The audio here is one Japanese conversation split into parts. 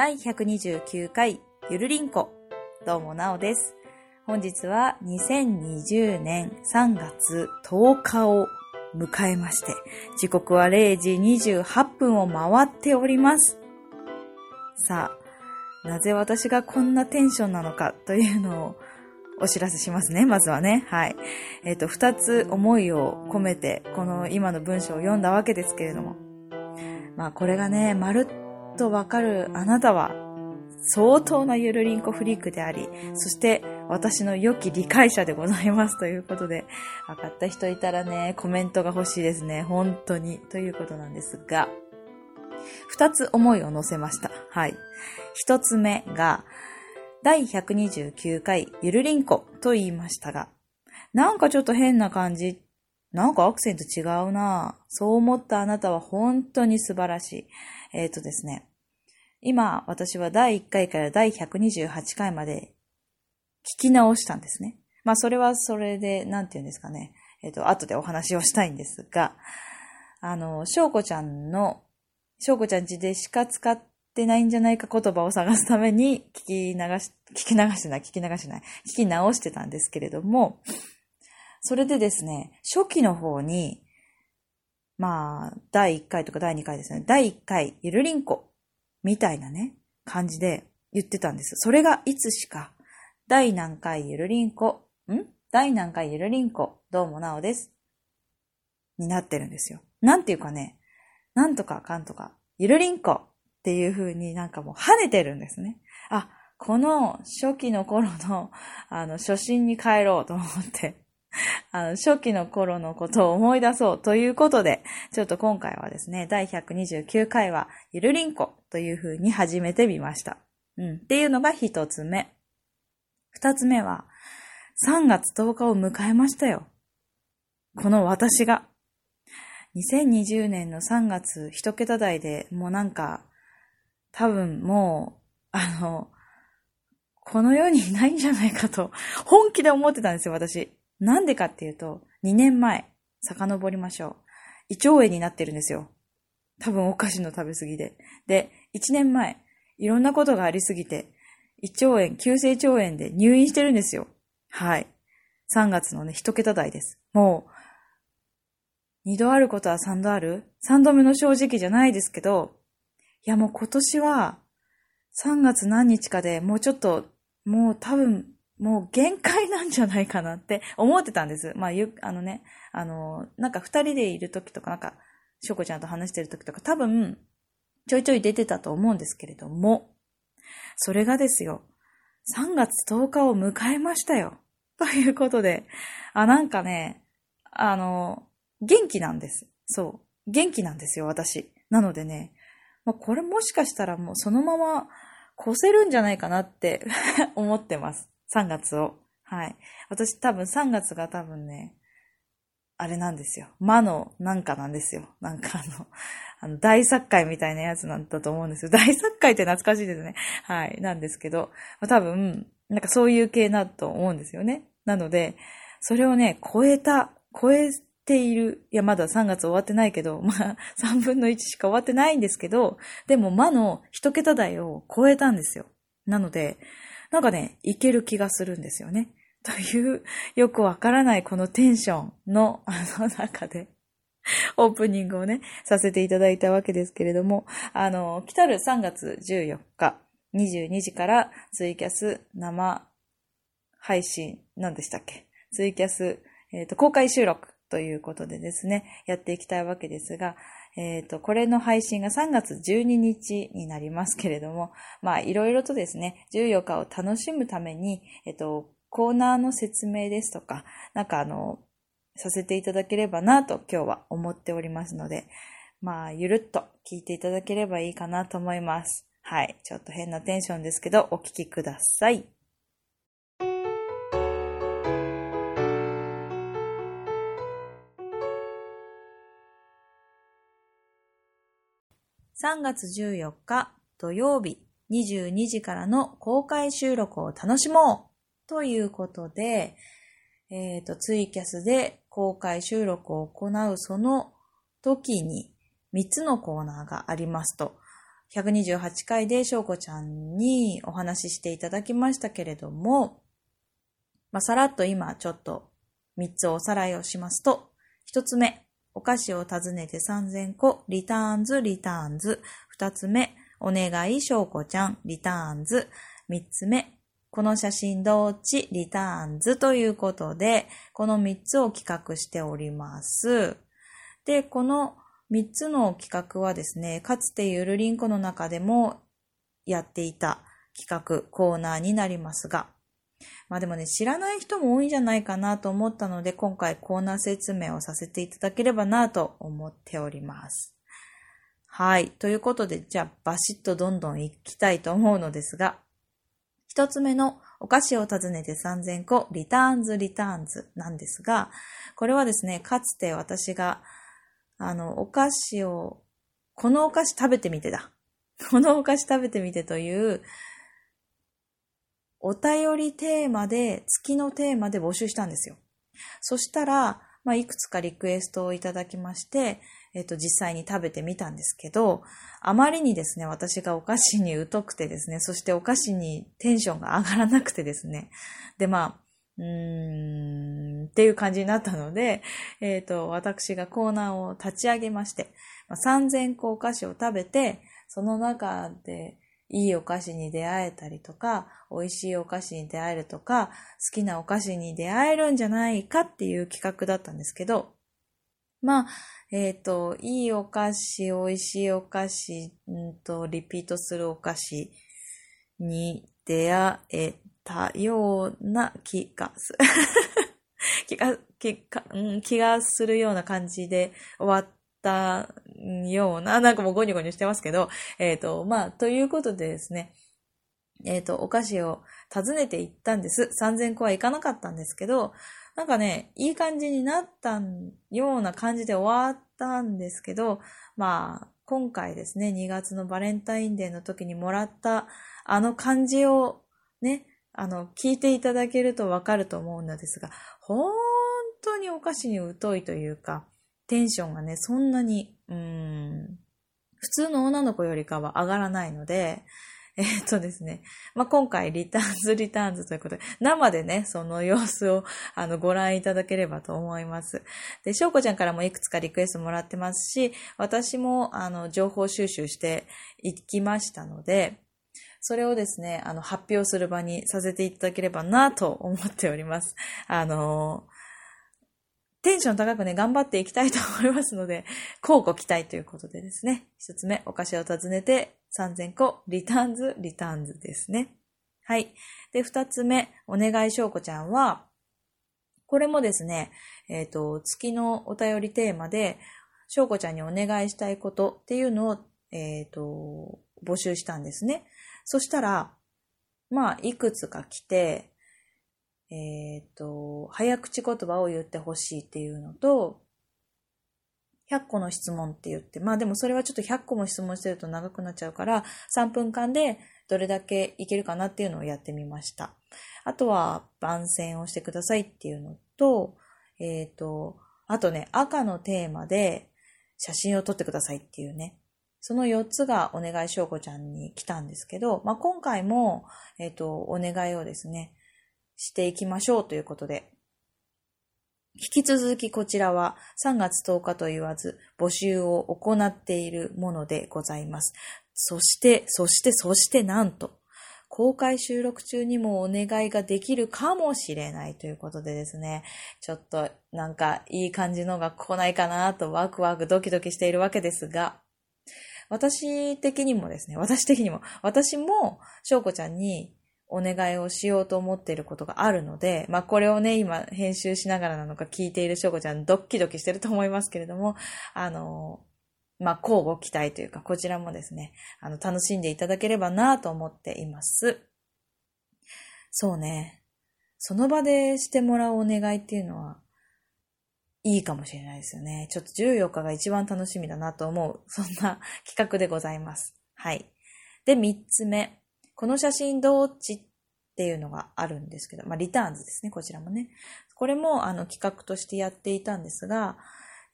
第129回ゆるりんこ。どうもなおです。本日は2020年3月10日を迎えまして、時刻は0時28分を回っております。さあ、なぜ私がこんなテンションなのかというのをお知らせしますね、まずはね。はい。えっ、と、二つ思いを込めて、この今の文章を読んだわけですけれども。まあ、これがね、まるっとわかるあなたは、相当なゆるりんこフリークであり、そして私の良き理解者でございますということで、分かった人いたらね、コメントが欲しいですね。本当に。ということなんですが、二つ思いを乗せました。はい。一つ目が、第129回ゆるりんこと言いましたが、なんかちょっと変な感じ。なんかアクセント違うなそう思ったあなたは本当に素晴らしい。えっ、とですね。今、私は第1回から第128回まで聞き直したんですね。まあ、それはそれで、なんて言うんですかね。えっ、と、後でお話をしたいんですが、あの、翔子ちゃんの、翔子ちゃん家でしか使ってないんじゃないか言葉を探すために聞き流し、聞き流してない、聞き流してない、聞き直してたんですけれども、それでですね、初期の方に、まあ、第1回とか第2回ですね、第1回、ゆるりんこ、みたいなね、感じで言ってたんです。それがいつしか、第何回ゆるりんこ、ん？第何回ゆるりんこ、どうもなおです。になってるんですよ。なんていうかね、なんとかかんとか、ゆるりんこっていう風になんかもう跳ねてるんですね。あ、この初期の頃の、あの、初心に帰ろうと思って、あの、初期の頃のことを思い出そうということで、ちょっと今回はですね、第129回は、ゆるりんこという風に始めてみました。うん。っていうのが一つ目。二つ目は、3月10日を迎えましたよ。この私が。2020年の3月一桁台でもうなんか、多分もう、あの、この世にいないんじゃないかと、本気で思ってたんですよ、私。なんでかっていうと、2年前、遡りましょう。胃腸炎になってるんですよ。多分お菓子の食べ過ぎで。で、1年前、いろんなことがありすぎて、胃腸炎、急性腸炎で入院してるんですよ。はい。3月のね、一桁台です。もう、二度あることは三度ある？三度目の正直じゃないですけど、いやもう今年は、3月何日かでもうちょっと、もう多分、もう限界なんじゃないかなって思ってたんです。まあ、ゆ、あのね、あの、なんか二人でいる時とか、なんか、しょこちゃんと話してる時とか、多分、ちょいちょい出てたと思うんですけれども、それがですよ、3月10日を迎えましたよ。ということで、あ、なんかね、あの、元気なんです。そう。元気なんですよ、私。なのでね、まあ、これもしかしたらもうそのまま越せるんじゃないかなって 思ってます。3月を。はい。私多分3月が多分ね、あれなんですよ。魔のなんかなんですよ。なんかあの、あの大作会みたいなやつなんだと思うんですよ。大作会って懐かしいですね。はい。なんですけど、多分、なんかそういう系なと思うんですよね。なので、それをね、超えた、超えている。いや、まだ3月終わってないけど、まあ、3分の1しか終わってないんですけど、でも魔の一桁台を超えたんですよ。なので、なんかね、いける気がするんですよね。という、よくわからないこのテンションの、あの中で、オープニングをね、させていただいたわけですけれども、あの、来たる3月14日、22時からツイキャス生配信、何でしたっけ？ツイキャス、えっ、と、公開収録ということでですね、やっていきたいわけですが、えっ、と、これの配信が3月12日になりますけれども、まあ、いろいろとですね、14日を楽しむために、えっ、と、コーナーの説明ですとか、なんかあの、させていただければなと今日は思っておりますので、まあ、ゆるっと聞いていただければいいかなと思います。はい。ちょっと変なテンションですけど、お聞きください。3月14日土曜日22時からの公開収録を楽しもうということで、えっ、と、ツイキャスで公開収録を行うその時に3つのコーナーがありますと。128回で翔子ちゃんにお話ししていただきましたけれども、まあ、さらっと今ちょっと3つおさらいをしますと、1つ目、お菓子を訪ねて3000個、リターンズ、リターンズ。2つ目、お願い、翔子ちゃん、リターンズ。3つ目、この写真どっちリターンズということで、この3つを企画しております。で、この3つの企画はですね、かつてゆるりんこの中でもやっていた企画、コーナーになりますが、まあでもね、知らない人も多いんじゃないかなと思ったので、今回コーナー説明をさせていただければなと思っております。はい。ということで、じゃあバシッとどんどん行きたいと思うのですが、一つ目のお菓子を訪ねて3000個、リターンズ、リターンズなんですが、これはですね、かつて私が、あの、お菓子を、このお菓子食べてみてだ。このお菓子食べてみてという、お便りテーマで、月のテーマで募集したんですよ。そしたら、まあ、いくつかリクエストをいただきまして、えっ、と、実際に食べてみたんですけど、あまりにですね、私がお菓子に疎くてですね、そしてお菓子にテンションが上がらなくてですね、で、まあ、うーん、っていう感じになったので、えっ、と、私がコーナーを立ち上げまして、まあ、3000個お菓子を食べて、その中でいいお菓子に出会えたりとか、美味しいお菓子に出会えるとか、好きなお菓子に出会えるんじゃないかっていう企画だったんですけど、まあ、えっ、ー、と、いいお菓子、美味しいお菓子、んと、リピートするお菓子に出会えたような気がする。気が、気が、うん、気がするような感じで終わったような、なんかもうゴニゴニしてますけど、えっ、ー、と、まあ、ということでですね、えっ、ー、と、お菓子を訪ねて行ったんです。3000個はいかなかったんですけど、なんかね、いい感じになったような感じで終わったんですけど、まあ、今回ですね、2月のバレンタインデーの時にもらったあの感じをね、あの、聞いていただけるとわかると思うのですが、本当にお菓子に疎いというか、テンションがね、そんなに、うん、普通の女の子よりかは上がらないので、え、っとですね。まあ、今回、リターンズ、リターンズということで、生でね、その様子を、あの、ご覧いただければと思います。で、翔子ちゃんからもいくつかリクエストもらってますし、私も、あの、情報収集していきましたので、それをですね、あの、発表する場にさせていただければなと思っております。あのテンション高くね、頑張っていきたいと思いますので、交互期待ということでですね。一つ目、お菓子を訪ねて3000個、リターンズ、リターンズですね。はい。で、二つ目、お願いしょうこちゃんは、これもですね、えっ、ー、と、月のお便りテーマで、しょうこちゃんにお願いしたいことっていうのを、えっ、ー、と、募集したんですね。そしたら、まあ、いくつか来て、えっ、ー、と、早口言葉を言ってほしいっていうのと、100個の質問って言って、まあでもそれはちょっと100個も質問してると長くなっちゃうから、3分間でどれだけいけるかなっていうのをやってみました。あとは番宣をしてくださいっていうのと、えっ、ー、と、あとね、赤のテーマで写真を撮ってくださいっていうね。その4つがお願いしょうこちゃんに来たんですけど、まあ、今回も、えっ、ー、と、お願いをですね、していきましょうということで、引き続きこちらは3月10日と言わず募集を行っているものでございます。そして、そして、そしてなんと、公開収録中にもお願いができるかもしれないということでですね、ちょっとなんかいい感じのが来ないかなとワクワクドキドキしているわけですが、私的にもですね、私的にも、私も翔子ちゃんにお願いをしようと思っていることがあるので、まあこれをね、今編集しながらなのか聞いているしょうこちゃんドッキドキしてると思いますけれども、あの、まあ交互期待というか、こちらもですね、あの、楽しんでいただければなと思っています。そうね。その場でしてもらうお願いっていうのは、いいかもしれないですよね。ちょっと14日が一番楽しみだなと思う、そんな企画でございます。はい。で、3つ目。この写真どっちっていうのがあるんですけど、まあ、リターンズですね、こちらもね。これも、あの、企画としてやっていたんですが、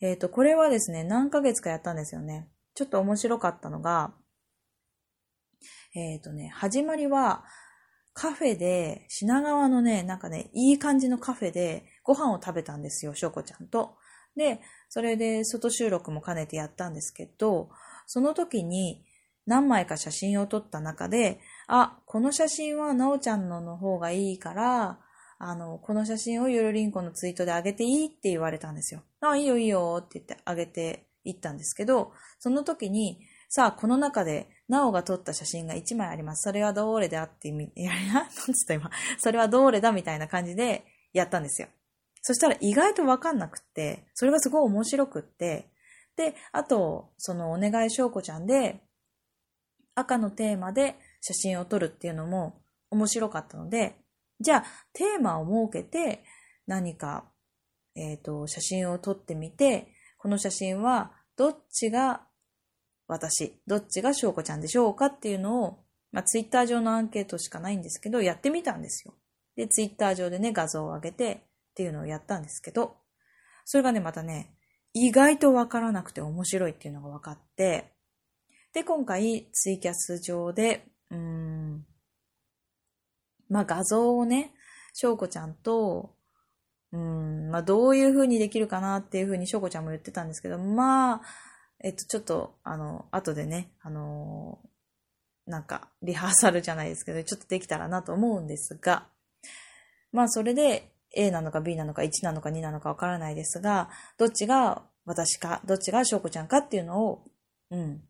えっ、ー、と、これはですね、何ヶ月かやったんですよね。ちょっと面白かったのが、えっ、とね、始まりは、カフェで、品川のね、なんかね、いい感じのカフェでご飯を食べたんですよ、しょうこちゃんと。で、それで外収録も兼ねてやったんですけど、その時に何枚か写真を撮った中で、あ、この写真はなおちゃんのの方がいいから、あの、この写真をゆるりんこのツイートで上げていいって言われたんですよ。あ、いいよいいよって言って上げていったんですけど、その時に、さあ、この中で、なおが撮った写真が1枚あります。それはどれだって意味、いや、なんつった今。それはどれだみたいな感じでやったんですよ。そしたら意外とわかんなくって、それがすごい面白くって、で、あと、そのお願いしょうこちゃんで、赤のテーマで写真を撮るっていうのも面白かったので、じゃあ、テーマを設けて何か、えっ、ー、と、写真を撮ってみて、この写真はどっちが私、どっちが翔子ちゃんでしょうかっていうのを、まあ、ツイッター上のアンケートしかないんですけど、やってみたんですよ。で、ツイッター上でね、画像を上げてっていうのをやったんですけど、それがね、またね、意外とわからなくて面白いっていうのが分かって、で、今回、ツイキャス上で、うん、まあ、画像をね、翔子ちゃんと、うん、まあ、どういう風にできるかなっていう風に翔子ちゃんも言ってたんですけど、まあ、えっと、ちょっと、あの、後でね、あのなんか、リハーサルじゃないですけど、ちょっとできたらなと思うんですが、まあ、それで、A なのか B なのか1なのか2なのかわからないですが、どっちが私か、どっちが翔子ちゃんかっていうのを、うん、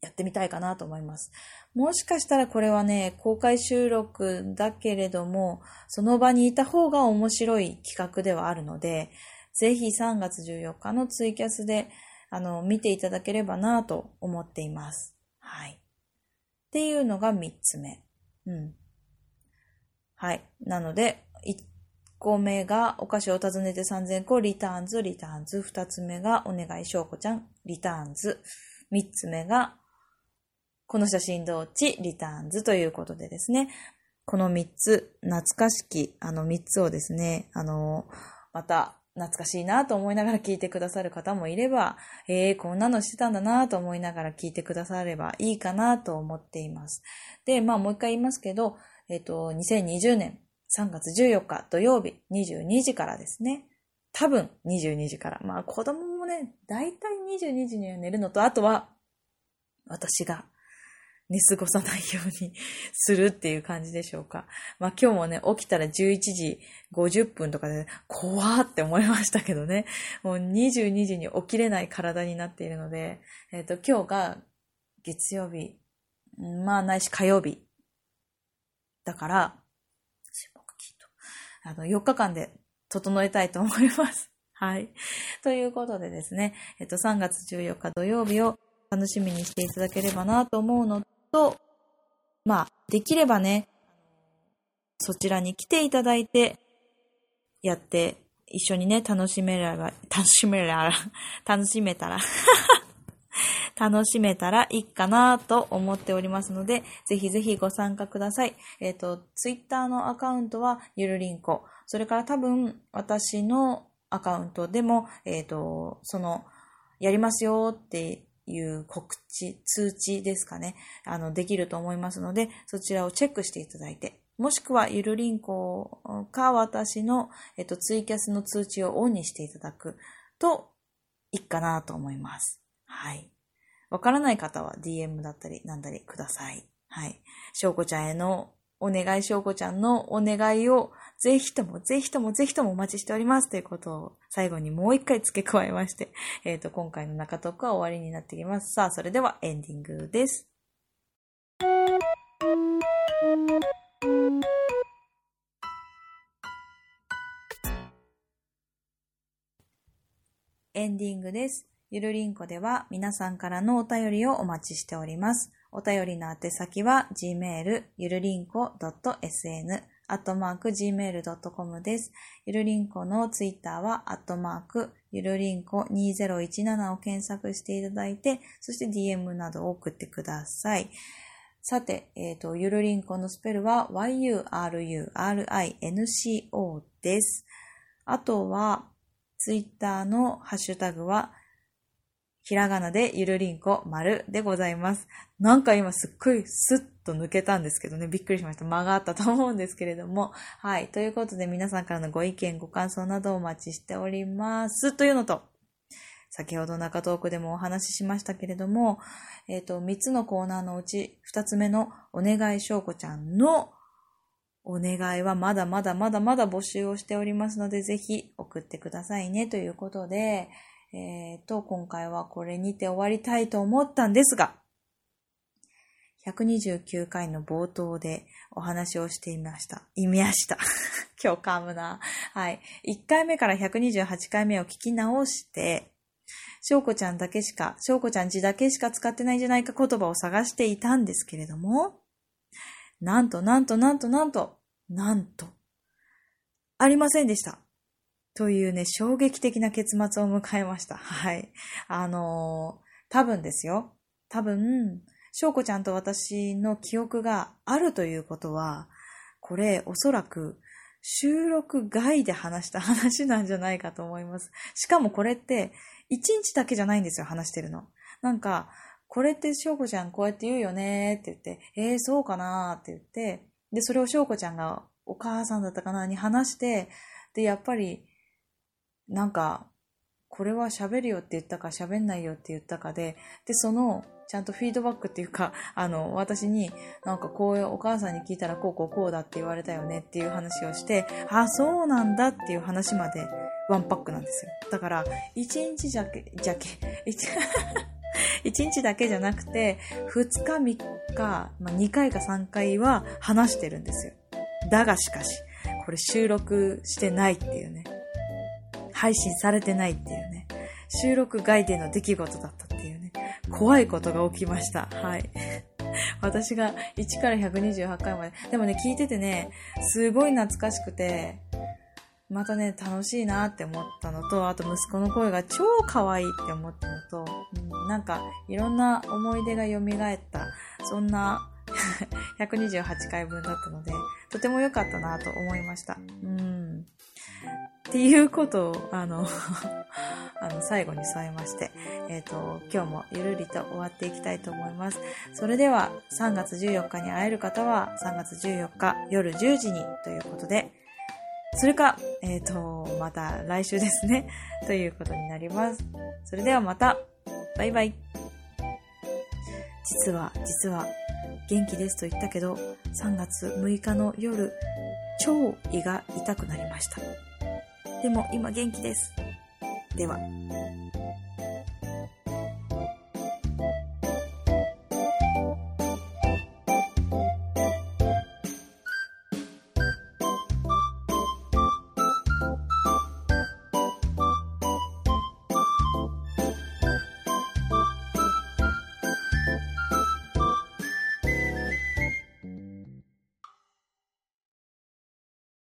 やってみたいかなと思います。もしかしたらこれはね、公開収録だけれども、その場にいた方が面白い企画ではあるので、ぜひ3月14日のツイキャスであの、見ていただければなと思っています。はい。っていうのが3つ目。うん。はい。なので、1個目がお菓子を訪ねて3000個、リターンズ、リターンズ。2つ目がお願いしょうこちゃん、リターンズ。3つ目が、この写真どっち、リターンズということでですね。この3つ、懐かしき、あの3つをですね、あの、また懐かしいなと思いながら聞いてくださる方もいれば、えー、こんなのしてたんだなと思いながら聞いてくださればいいかなと思っています。で、まあもう一回言いますけど、えっ、ー、と、2020年3月14日土曜日22時からですね。多分22時から。まあ子供もね、だいたい22時には寝るのと、あとは私が寝過ごさないようにするっていう感じでしょうか。まあ今日もね、起きたら11時50分とかで、怖ーって思いましたけどね。もう22時に起きれない体になっているので、えっ、ー、と、今日が月曜日、まあないし火曜日。だから、あの、4日間で整えたいと思います。はい。ということでですね、えっと、3月14日土曜日を楽しみにしていただければなと思うのでと、まあ、できればね、そちらに来ていただいて、やって、一緒にね、楽しめれば、楽しめれば、楽しめたら 楽しめたらいいかなと思っておりますので、ぜひぜひご参加ください。えっ、ー、と、ツイッターのアカウントはゆるりんこ。それから多分、私のアカウントでも、えっ、ー、と、その、やりますよっていう告知、通知ですかね、あの、できると思いますので、そちらをチェックしていただいて、もしくはゆるりんこか私の、えっと、ツイキャスの通知をオンにしていただくといいかなと思います。はい。わからない方は DM だったりなんだりください。はい。しょうこちゃんへのお願いしょうこちゃんのお願いをぜひともぜひともぜひともお待ちしておりますということを最後にもう一回付け加えまして、えっ、ー、と、今回の中トークは終わりになってきます。さあ、それではエンディングです。エンディングです。ゆるりんこでは皆さんからのお便りをお待ちしております。お便りの宛先は gmail ゆるりんこ .sn アットマーク gmail.com です。ゆるりんこのツイッターはアットマークゆるりんこ2017を検索していただいて、そして DM などを送ってください。さて、えっ、ー、と、ゆるりんこのスペルは yururinco です。あとは、ツイッターのハッシュタグは、ひらがなでゆるりんこ丸でございます。なんか今すっごいスッと抜けたんですけどね、びっくりしました。間があったと思うんですけれども。はい。ということで皆さんからのご意見、ご感想などお待ちしております。というのと、先ほど中トークでもお話ししましたけれども、えっ、ー、と、3つのコーナーのうち2つ目のお願いしょうこちゃんのお願いはまだまだまだまだ募集をしておりますので、ぜひ送ってくださいねということで、えっ、ー、と、今回はこれにて終わりたいと思ったんですが、129回の冒頭でお話をしていました。いました。今日噛むな。はい。1回目から128回目を聞き直して、翔子ちゃんだけしか、翔子ちゃんちだけしか使ってないんじゃないか言葉を探していたんですけれども、なんとなんとなんとなんと、なんと、ありませんでした。というね、衝撃的な結末を迎えました。はい。あのー、多分ですよ。多分、翔子ちゃんと私の記憶があるということは、これおそらく収録外で話した話なんじゃないかと思います。しかもこれって一日だけじゃないんですよ、話してるの。なんか、これって翔子ちゃんこうやって言うよねって言って、えー、そうかなって言って、で、それを翔子ちゃんがお母さんだったかなに話して、で、やっぱり、なんか、これは喋るよって言ったか喋んないよって言ったかで、で、その、ちゃんとフィードバックっていうか、あの、私に、なんかこういうお母さんに聞いたらこうこうこうだって言われたよねっていう話をして、あ、そうなんだっていう話までワンパックなんですよ。だから、一日じゃけ、じゃけ、一、一日だけじゃなくて、二日三日、まあ、2回か3回は話してるんですよ。だがしかし、これ収録してないっていうね。配信されてないっていうね。収録外での出来事だったっていうね。怖いことが起きました。はい。私が1から128回まで。でもね、聞いててね、すごい懐かしくて、またね、楽しいなって思ったのと、あと息子の声が超可愛いって思ったのと、うん、なんかいろんな思い出が蘇った、そんな 128回分だったので、とても良かったなと思いました。うん。っていうことを、あの あの、最後に添えまして、えっ、ー、と、今日もゆるりと終わっていきたいと思います。それでは、3月14日に会える方は、3月14日夜10時にということで、それか、えっ、ー、と、また来週ですね。ということになります。それではまた。バイバイ。実は、実は、元気ですと言ったけど、3月6日の夜、超胃が痛くなりました。でも今元気です。では。